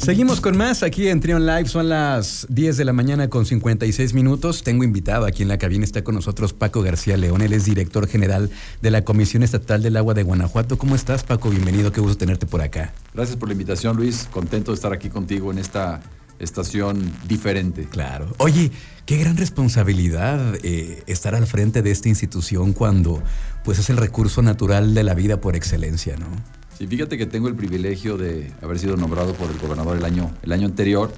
Seguimos con más aquí en Trion Live. Son las 10 de la mañana con 56 minutos. Tengo invitado aquí en la cabina. Está con nosotros Paco García León. Él es director general de la Comisión Estatal del Agua de Guanajuato. ¿Cómo estás, Paco? Bienvenido. Qué gusto tenerte por acá. Gracias por la invitación, Luis. Contento de estar aquí contigo en esta estación diferente. Claro. Oye, qué gran responsabilidad eh, estar al frente de esta institución cuando pues es el recurso natural de la vida por excelencia, ¿no? Sí, fíjate que tengo el privilegio de haber sido nombrado por el gobernador el año, el año anterior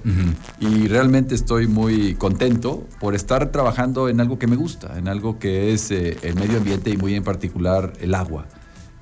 y realmente estoy muy contento por estar trabajando en algo que me gusta, en algo que es eh, el medio ambiente y muy en particular el agua.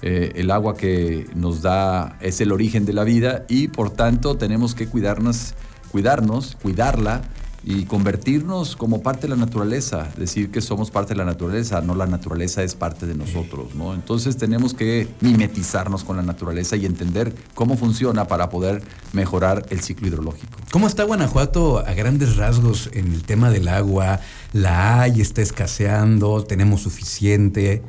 Eh, el agua que nos da es el origen de la vida y por tanto tenemos que cuidarnos, cuidarnos, cuidarla y convertirnos como parte de la naturaleza, decir que somos parte de la naturaleza, no la naturaleza es parte de nosotros, ¿no? Entonces tenemos que mimetizarnos con la naturaleza y entender cómo funciona para poder mejorar el ciclo hidrológico. ¿Cómo está Guanajuato a grandes rasgos en el tema del agua? ¿La hay? ¿Está escaseando? ¿Tenemos suficiente?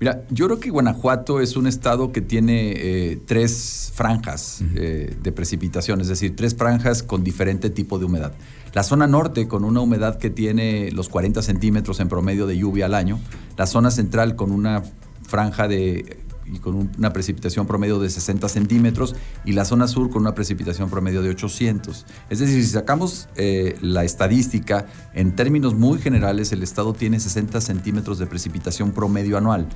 Mira, yo creo que Guanajuato es un estado que tiene eh, tres franjas eh, de precipitación, es decir, tres franjas con diferente tipo de humedad. La zona norte con una humedad que tiene los 40 centímetros en promedio de lluvia al año. La zona central con una franja de y con una precipitación promedio de 60 centímetros y la zona sur con una precipitación promedio de 800. Es decir, si sacamos eh, la estadística, en términos muy generales, el estado tiene 60 centímetros de precipitación promedio anual.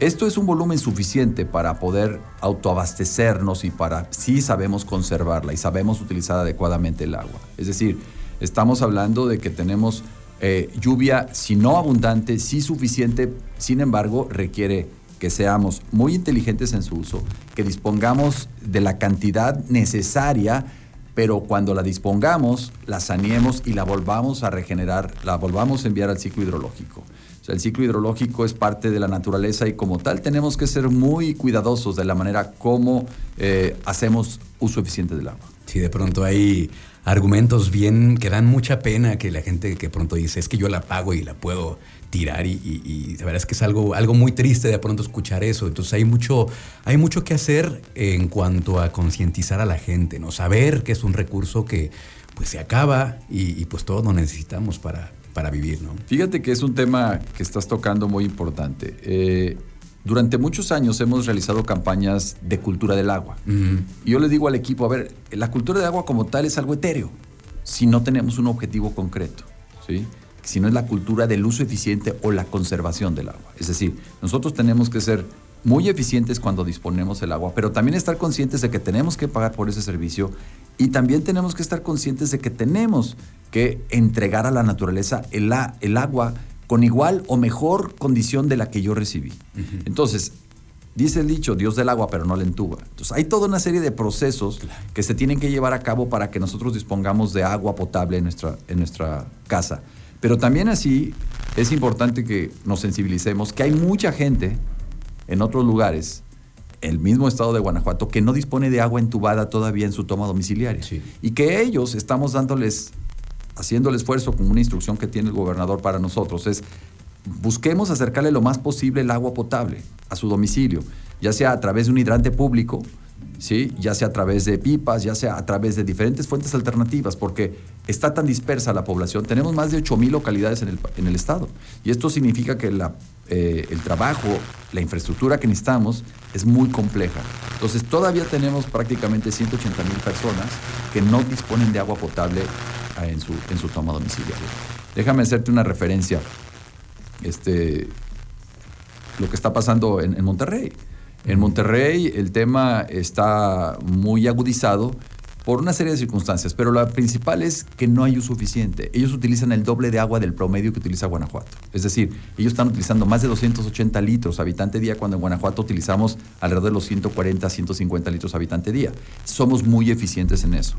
Esto es un volumen suficiente para poder autoabastecernos y para si sabemos conservarla y sabemos utilizar adecuadamente el agua. Es decir, Estamos hablando de que tenemos eh, lluvia, si no abundante, sí suficiente, sin embargo, requiere que seamos muy inteligentes en su uso, que dispongamos de la cantidad necesaria, pero cuando la dispongamos, la saneemos y la volvamos a regenerar, la volvamos a enviar al ciclo hidrológico. O sea, el ciclo hidrológico es parte de la naturaleza y como tal tenemos que ser muy cuidadosos de la manera como eh, hacemos uso eficiente del agua. Sí, de pronto hay argumentos bien que dan mucha pena que la gente que pronto dice es que yo la pago y la puedo tirar y, la verdad es que es algo, algo muy triste de pronto escuchar eso. Entonces hay mucho, hay mucho que hacer en cuanto a concientizar a la gente, ¿no? Saber que es un recurso que pues se acaba y, pues todos lo necesitamos para, para vivir, ¿no? Fíjate que es un tema que estás tocando muy importante. Eh, durante muchos años hemos realizado campañas de cultura del agua. Y yo le digo al equipo, a ver, la cultura del agua como tal es algo etéreo, si no tenemos un objetivo concreto, ¿sí? si no es la cultura del uso eficiente o la conservación del agua. Es decir, nosotros tenemos que ser muy eficientes cuando disponemos el agua, pero también estar conscientes de que tenemos que pagar por ese servicio y también tenemos que estar conscientes de que tenemos que entregar a la naturaleza el, el agua con igual o mejor condición de la que yo recibí. Entonces, dice el dicho, Dios del agua, pero no la entuba. Entonces, hay toda una serie de procesos que se tienen que llevar a cabo para que nosotros dispongamos de agua potable en nuestra, en nuestra casa. Pero también así es importante que nos sensibilicemos que hay mucha gente en otros lugares, el mismo estado de Guanajuato, que no dispone de agua entubada todavía en su toma domiciliaria. Y que ellos estamos dándoles haciendo el esfuerzo con una instrucción que tiene el gobernador para nosotros, es busquemos acercarle lo más posible el agua potable a su domicilio, ya sea a través de un hidrante público, ¿sí? ya sea a través de pipas, ya sea a través de diferentes fuentes alternativas, porque está tan dispersa la población. Tenemos más de 8.000 localidades en el, estado. Y esto significa que eh, el trabajo, la infraestructura que necesitamos es muy compleja. Entonces todavía tenemos prácticamente 180.000 personas que no disponen de agua potable en su, en su toma domiciliaria. Déjame hacerte una referencia. Este, lo que está pasando en, en Monterrey. En Monterrey el tema está muy agudizado por una serie de circunstancias, pero la principal es que no hay uso suficiente. Ellos utilizan el doble de agua del promedio que utiliza Guanajuato. Es decir, ellos están utilizando más de 280 litros habitante día cuando en Guanajuato utilizamos alrededor de los 140, 150 litros habitante día. Somos muy eficientes en eso.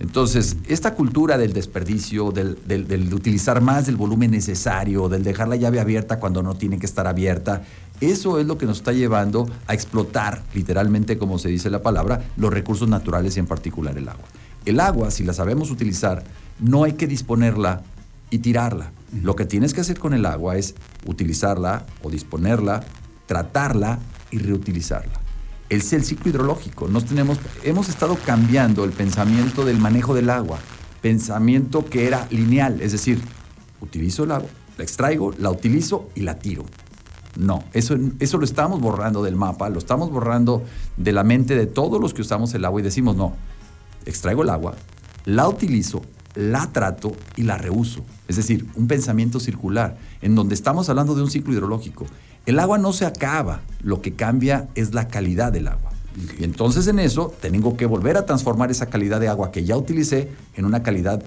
Entonces, esta cultura del desperdicio, del, del utilizar más del volumen necesario, del dejar la llave abierta cuando no tiene que estar abierta, eso es lo que nos está llevando a explotar, literalmente como se dice la palabra, los recursos naturales y en particular el agua. El agua, si la sabemos utilizar, no hay que disponerla y tirarla. Lo que tienes que hacer con el agua es utilizarla o disponerla, tratarla y reutilizarla. es el ciclo hidrológico. Nos tenemos, hemos estado cambiando el pensamiento del manejo del agua, pensamiento que era lineal, es decir, utilizo el agua, la extraigo, la utilizo y la tiro. No, eso, eso lo estamos borrando del mapa, lo estamos borrando de la mente de todos los que usamos el agua y decimos, no, extraigo el agua, la utilizo, la trato y la reuso. Es decir, un pensamiento circular, en donde estamos hablando de un ciclo hidrológico. El agua no se acaba, lo que cambia es la calidad del agua. Y entonces en eso tengo que volver a transformar esa calidad de agua que ya utilicé en una calidad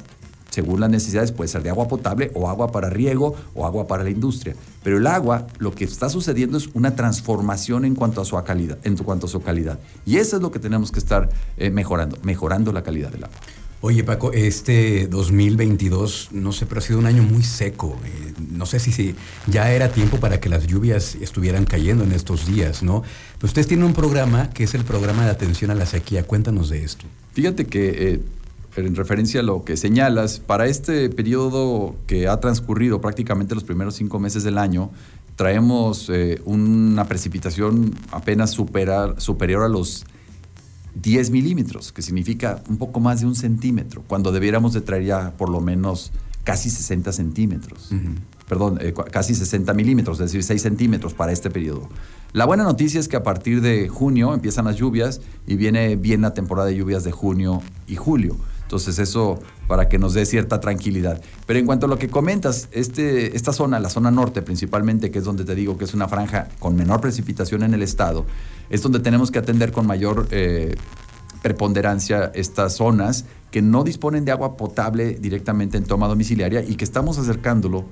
según las necesidades, puede ser de agua potable o agua para riego o agua para la industria. Pero el agua, lo que está sucediendo es una transformación en cuanto a su calidad. En cuanto a su calidad. Y eso es lo que tenemos que estar eh, mejorando, mejorando la calidad del agua. Oye Paco, este 2022, no sé, pero ha sido un año muy seco. Eh, no sé si, si, ya era tiempo para que las lluvias estuvieran cayendo en estos días, ¿no? Pero ustedes tienen un programa que es el programa de atención a la sequía. Cuéntanos de esto. Fíjate que eh, en referencia a lo que señalas, para este periodo que ha transcurrido prácticamente los primeros cinco meses del año, traemos eh, una precipitación apenas superior a los 10 milímetros, que significa un poco más de un centímetro, cuando debiéramos de traer ya por lo menos casi 60 centímetros. Perdón, eh, casi 60 milímetros, es decir, 6 centímetros para este periodo. La buena noticia es que a partir de junio empiezan las lluvias y viene bien la temporada de lluvias de junio y julio. Entonces eso para que nos dé cierta tranquilidad. Pero en cuanto a lo que comentas, este, esta zona, la zona norte principalmente, que es donde te digo que es una franja con menor precipitación en el estado, es donde tenemos que atender con mayor eh, preponderancia estas zonas que no disponen de agua potable directamente en toma domiciliaria y que estamos acercándolo,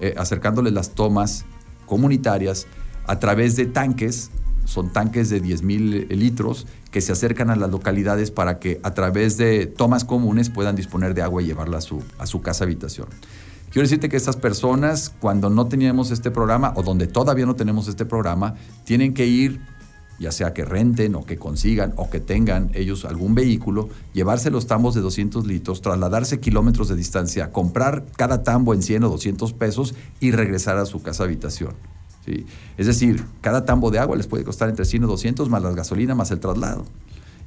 eh, acercándoles las tomas comunitarias a través de tanques son tanques de 10 mil litros que se acercan a las localidades para que a través de tomas comunes puedan disponer de agua y llevarla a su, a su casa habitación. Quiero decirte que estas personas, cuando no teníamos este programa o donde todavía no tenemos este programa, tienen que ir, ya sea que renten o que consigan o que tengan ellos algún vehículo, llevarse los tambos de 200 litros, trasladarse kilómetros de distancia, comprar cada tambo en 100 o 200 pesos y regresar a su casa habitación. Es decir, cada tambo de agua les puede costar entre 100 y 200 más la gasolina más el traslado.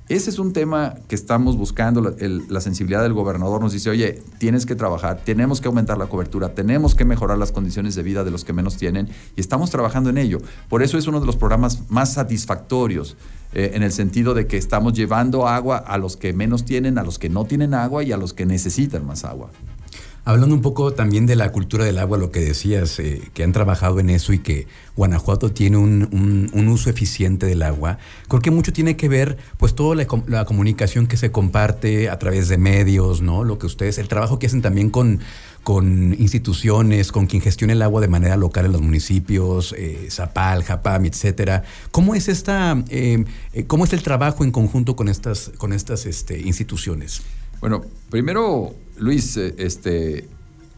Ese es un tema que estamos buscando. la sensibilidad del gobernador nos dice, oye, tienes que trabajar, tenemos que aumentar la cobertura, tenemos que mejorar las condiciones de vida de los que menos tienen y estamos trabajando en ello. Por eso es uno de los programas más satisfactorios eh, en el sentido de que estamos llevando agua a los que menos tienen, a los que no tienen agua y a los que necesitan más agua. Hablando un poco también de la cultura del agua, lo que decías, eh, que han trabajado en eso y que Guanajuato tiene un, uso eficiente del agua, creo que mucho tiene que ver, pues, toda la, comunicación que se comparte a través de medios, ¿no? Lo que ustedes, el trabajo que hacen también con, con instituciones, con quien gestiona el agua de manera local en los municipios, eh, Zapal, Japam, etcétera. ¿Cómo es esta, eh, cómo es el trabajo en conjunto con estas, con estas este, instituciones? Bueno, primero, Luis, eh, este,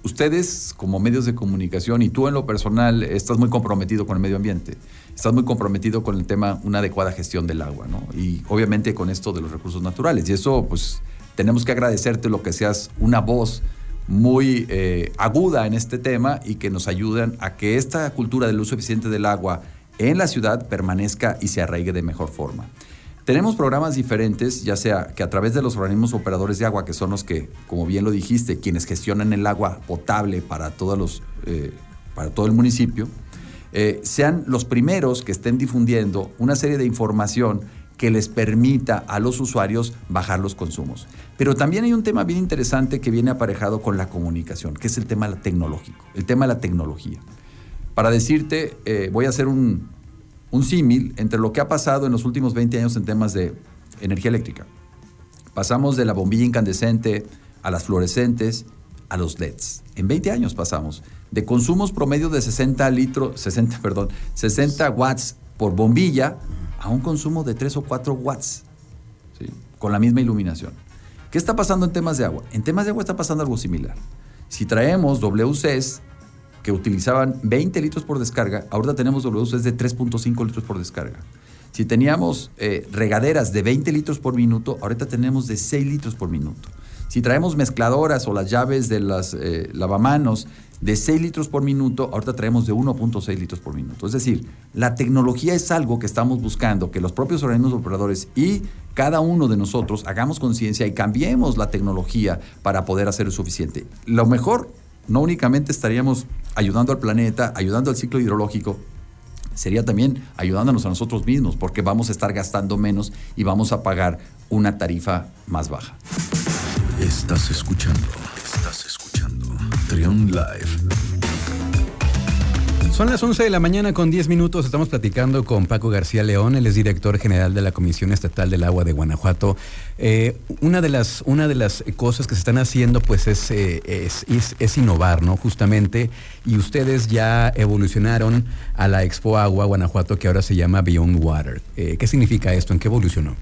ustedes como medios de comunicación y tú en lo personal estás muy comprometido con el medio ambiente, estás muy comprometido con el tema una adecuada gestión del agua, ¿no? Y obviamente con esto de los recursos naturales. Y eso, pues, tenemos que agradecerte lo que seas una voz muy eh, aguda en este tema y que nos ayuden a que esta cultura del uso eficiente del agua en la ciudad permanezca y se arraigue de mejor forma. Tenemos programas diferentes, ya sea que a través de los organismos operadores de agua, que son los que, como bien lo dijiste, quienes gestionan el agua potable para, todos los, eh, para todo el municipio, eh, sean los primeros que estén difundiendo una serie de información que les permita a los usuarios bajar los consumos. Pero también hay un tema bien interesante que viene aparejado con la comunicación, que es el tema tecnológico, el tema de la tecnología. Para decirte, eh, voy a hacer un, un símil entre lo que ha pasado en los últimos 20 años en temas de energía eléctrica. Pasamos de la bombilla incandescente a las fluorescentes a los LEDs. En 20 años pasamos de consumos promedio de 60 litros, 60, perdón, 60 watts por bombilla a un consumo de 3 o 4 watts, con la misma iluminación. ¿Qué está pasando en temas de agua? En temas de agua está pasando algo similar. Si traemos WCs que utilizaban 20 litros por descarga, ahorita tenemos WCs de 3.5 litros por descarga. Si teníamos eh, regaderas de 20 litros por minuto, ahorita tenemos de 6 litros por minuto. Si traemos mezcladoras o las llaves de las eh, lavamanos de 6 litros por minuto, ahorita traemos de 1.6 litros por minuto. Es decir, la tecnología es algo que estamos buscando, que los propios organismos operadores y cada uno de nosotros hagamos conciencia y cambiemos la tecnología para poder hacer suficiente. Lo mejor, no únicamente estaríamos ayudando al planeta, ayudando al ciclo hidrológico, sería también ayudándonos a nosotros mismos, porque vamos a estar gastando menos y vamos a pagar una tarifa más baja. Estás escuchando, estás escuchando Trion Live. Son las 11 de la mañana con 10 minutos. Estamos platicando con Paco García León, él es director general de la Comisión Estatal del Agua de Guanajuato. Eh, una, de las, una de las cosas que se están haciendo pues es, eh, es, es, innovar, ¿no? Justamente. Y ustedes ya evolucionaron a la Expo Agua Guanajuato que ahora se llama Beyond Water. Eh, ¿Qué significa esto? ¿En qué evolucionó?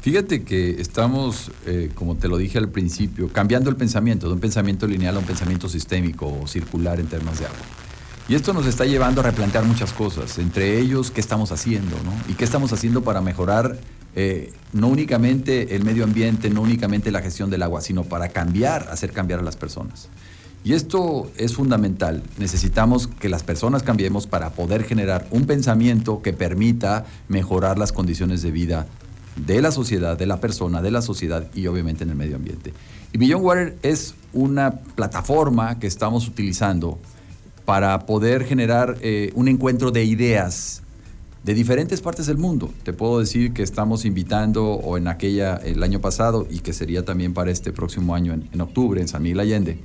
Fíjate que estamos, como te lo dije al principio, cambiando el pensamiento de un pensamiento lineal a un pensamiento sistémico o circular en términos de agua. Y esto nos está llevando a replantear muchas cosas, entre ellos qué estamos haciendo, ¿no? Y qué estamos haciendo para mejorar eh, no únicamente el medio ambiente, no únicamente la gestión del agua, sino para cambiar, hacer cambiar a las personas. Y esto es fundamental. Necesitamos que las personas cambiemos para poder generar un pensamiento que permita mejorar las condiciones de vida de la sociedad, de la persona, de la sociedad y obviamente en el medio ambiente. Y Beyond Water es una plataforma que estamos utilizando para poder generar eh, un encuentro de ideas de diferentes partes del mundo. Te puedo decir que estamos invitando, o en aquella, el año pasado, y que sería también para este próximo año, en, octubre, en San Miguel Allende,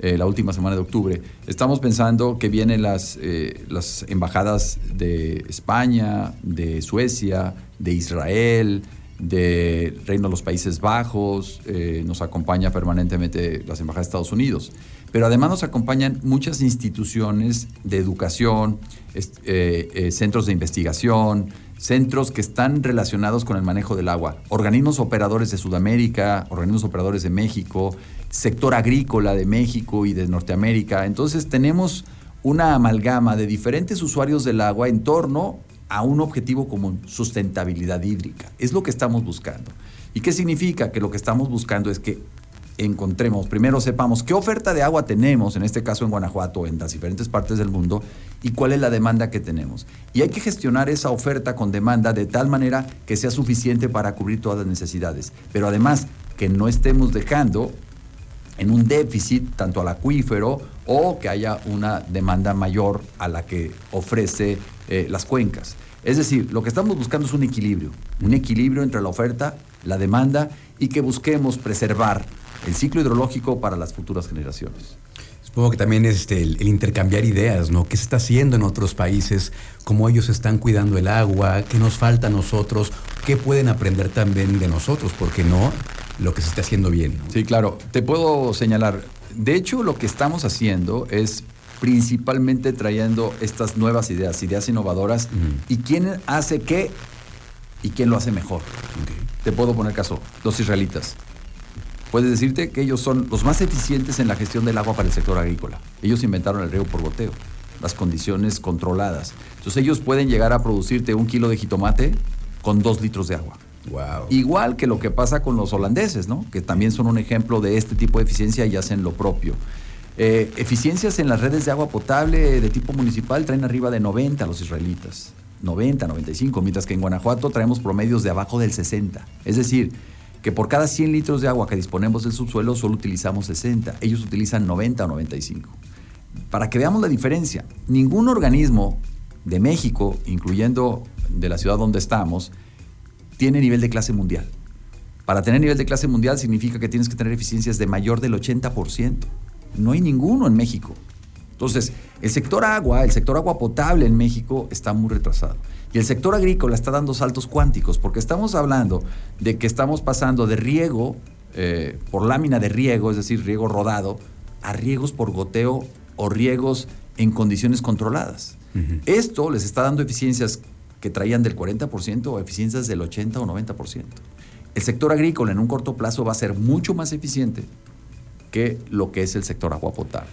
eh, la última semana de octubre, estamos pensando que vienen las, eh, las embajadas de España, de Suecia, de Israel, de Reino de los Países Bajos, nos acompaña permanentemente las embajadas de Estados Unidos. Pero además nos acompañan muchas instituciones de educación, eh, eh, centros de investigación, centros que están relacionados con el manejo del agua, organismos operadores de Sudamérica, organismos operadores de México, sector agrícola de México y de Norteamérica. Entonces tenemos una amalgama de diferentes usuarios del agua en torno a un objetivo común, sustentabilidad hídrica. Es lo que estamos buscando. ¿Y qué significa? Que lo que estamos buscando es que encontremos, primero sepamos qué oferta de agua tenemos, en este caso en Guanajuato, en las diferentes partes del mundo, y cuál es la demanda que tenemos. Y hay que gestionar esa oferta con demanda de tal manera que sea suficiente para cubrir todas las necesidades. Pero además, que no estemos dejando en un déficit tanto al acuífero o que haya una demanda mayor a la que ofrece eh, las cuencas. Es decir, lo que estamos buscando es un equilibrio, un equilibrio entre la oferta, la demanda y que busquemos preservar el ciclo hidrológico para las futuras generaciones. Supongo que también es este, el, intercambiar ideas, ¿no? ¿Qué se está haciendo en otros países? ¿Cómo ellos están cuidando el agua? ¿Qué nos falta a nosotros? ¿Qué pueden aprender también de nosotros? Porque no lo que se está haciendo bien. Sí, claro. Te puedo señalar. De hecho, lo que estamos haciendo es principalmente trayendo estas nuevas ideas, ideas innovadoras, y quién hace qué y quién lo hace mejor. Te puedo poner caso, los israelitas puedes decirte que ellos son los más eficientes en la gestión del agua para el sector agrícola. Ellos inventaron el riego por goteo, las condiciones controladas. Entonces ellos pueden llegar a producirte un kilo de jitomate con dos litros de agua. Igual que lo que pasa con los holandeses, ¿no? que también son un ejemplo de este tipo de eficiencia y hacen lo propio. Eh, eficiencias en las redes de agua potable de tipo municipal traen arriba de 90 los israelitas. 90, 95, mientras que en Guanajuato traemos promedios de abajo del 60. Es decir, que por cada 100 litros de agua que disponemos del subsuelo solo utilizamos 60, ellos utilizan 90 o 95. Para que veamos la diferencia, ningún organismo de México, incluyendo de la ciudad donde estamos, tiene nivel de clase mundial. Para tener nivel de clase mundial significa que tienes que tener eficiencias de mayor del 80%. No hay ninguno en México. Entonces, el sector agua, el sector agua potable en México está muy retrasado. Y el sector agrícola está dando saltos cuánticos, porque estamos hablando de que estamos pasando de riego eh, por lámina de riego, es decir, riego rodado, a riegos por goteo o riegos en condiciones controladas. Esto les está dando eficiencias que traían del 40% o eficiencias del 80 o 90%. El sector agrícola en un corto plazo va a ser mucho más eficiente que lo que es el sector agua potable.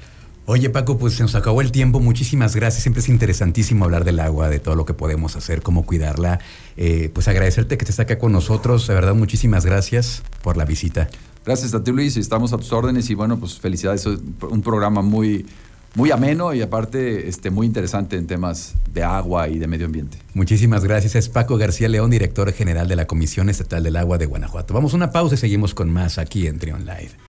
Oye Paco, pues se nos acabó el tiempo. Muchísimas gracias. Siempre es interesantísimo hablar del agua, de todo lo que podemos hacer, cómo cuidarla. Eh, pues agradecerte que te estés acá con nosotros. De verdad, muchísimas gracias por la visita. Gracias a ti Luis, estamos a tus órdenes y bueno, pues felicidades. Es un programa muy, muy ameno y aparte este, muy interesante en temas de agua y de medio ambiente. Muchísimas gracias. Es Paco García León, director general de la Comisión Estatal del Agua de Guanajuato. Vamos a una pausa y seguimos con más aquí en Trion Live.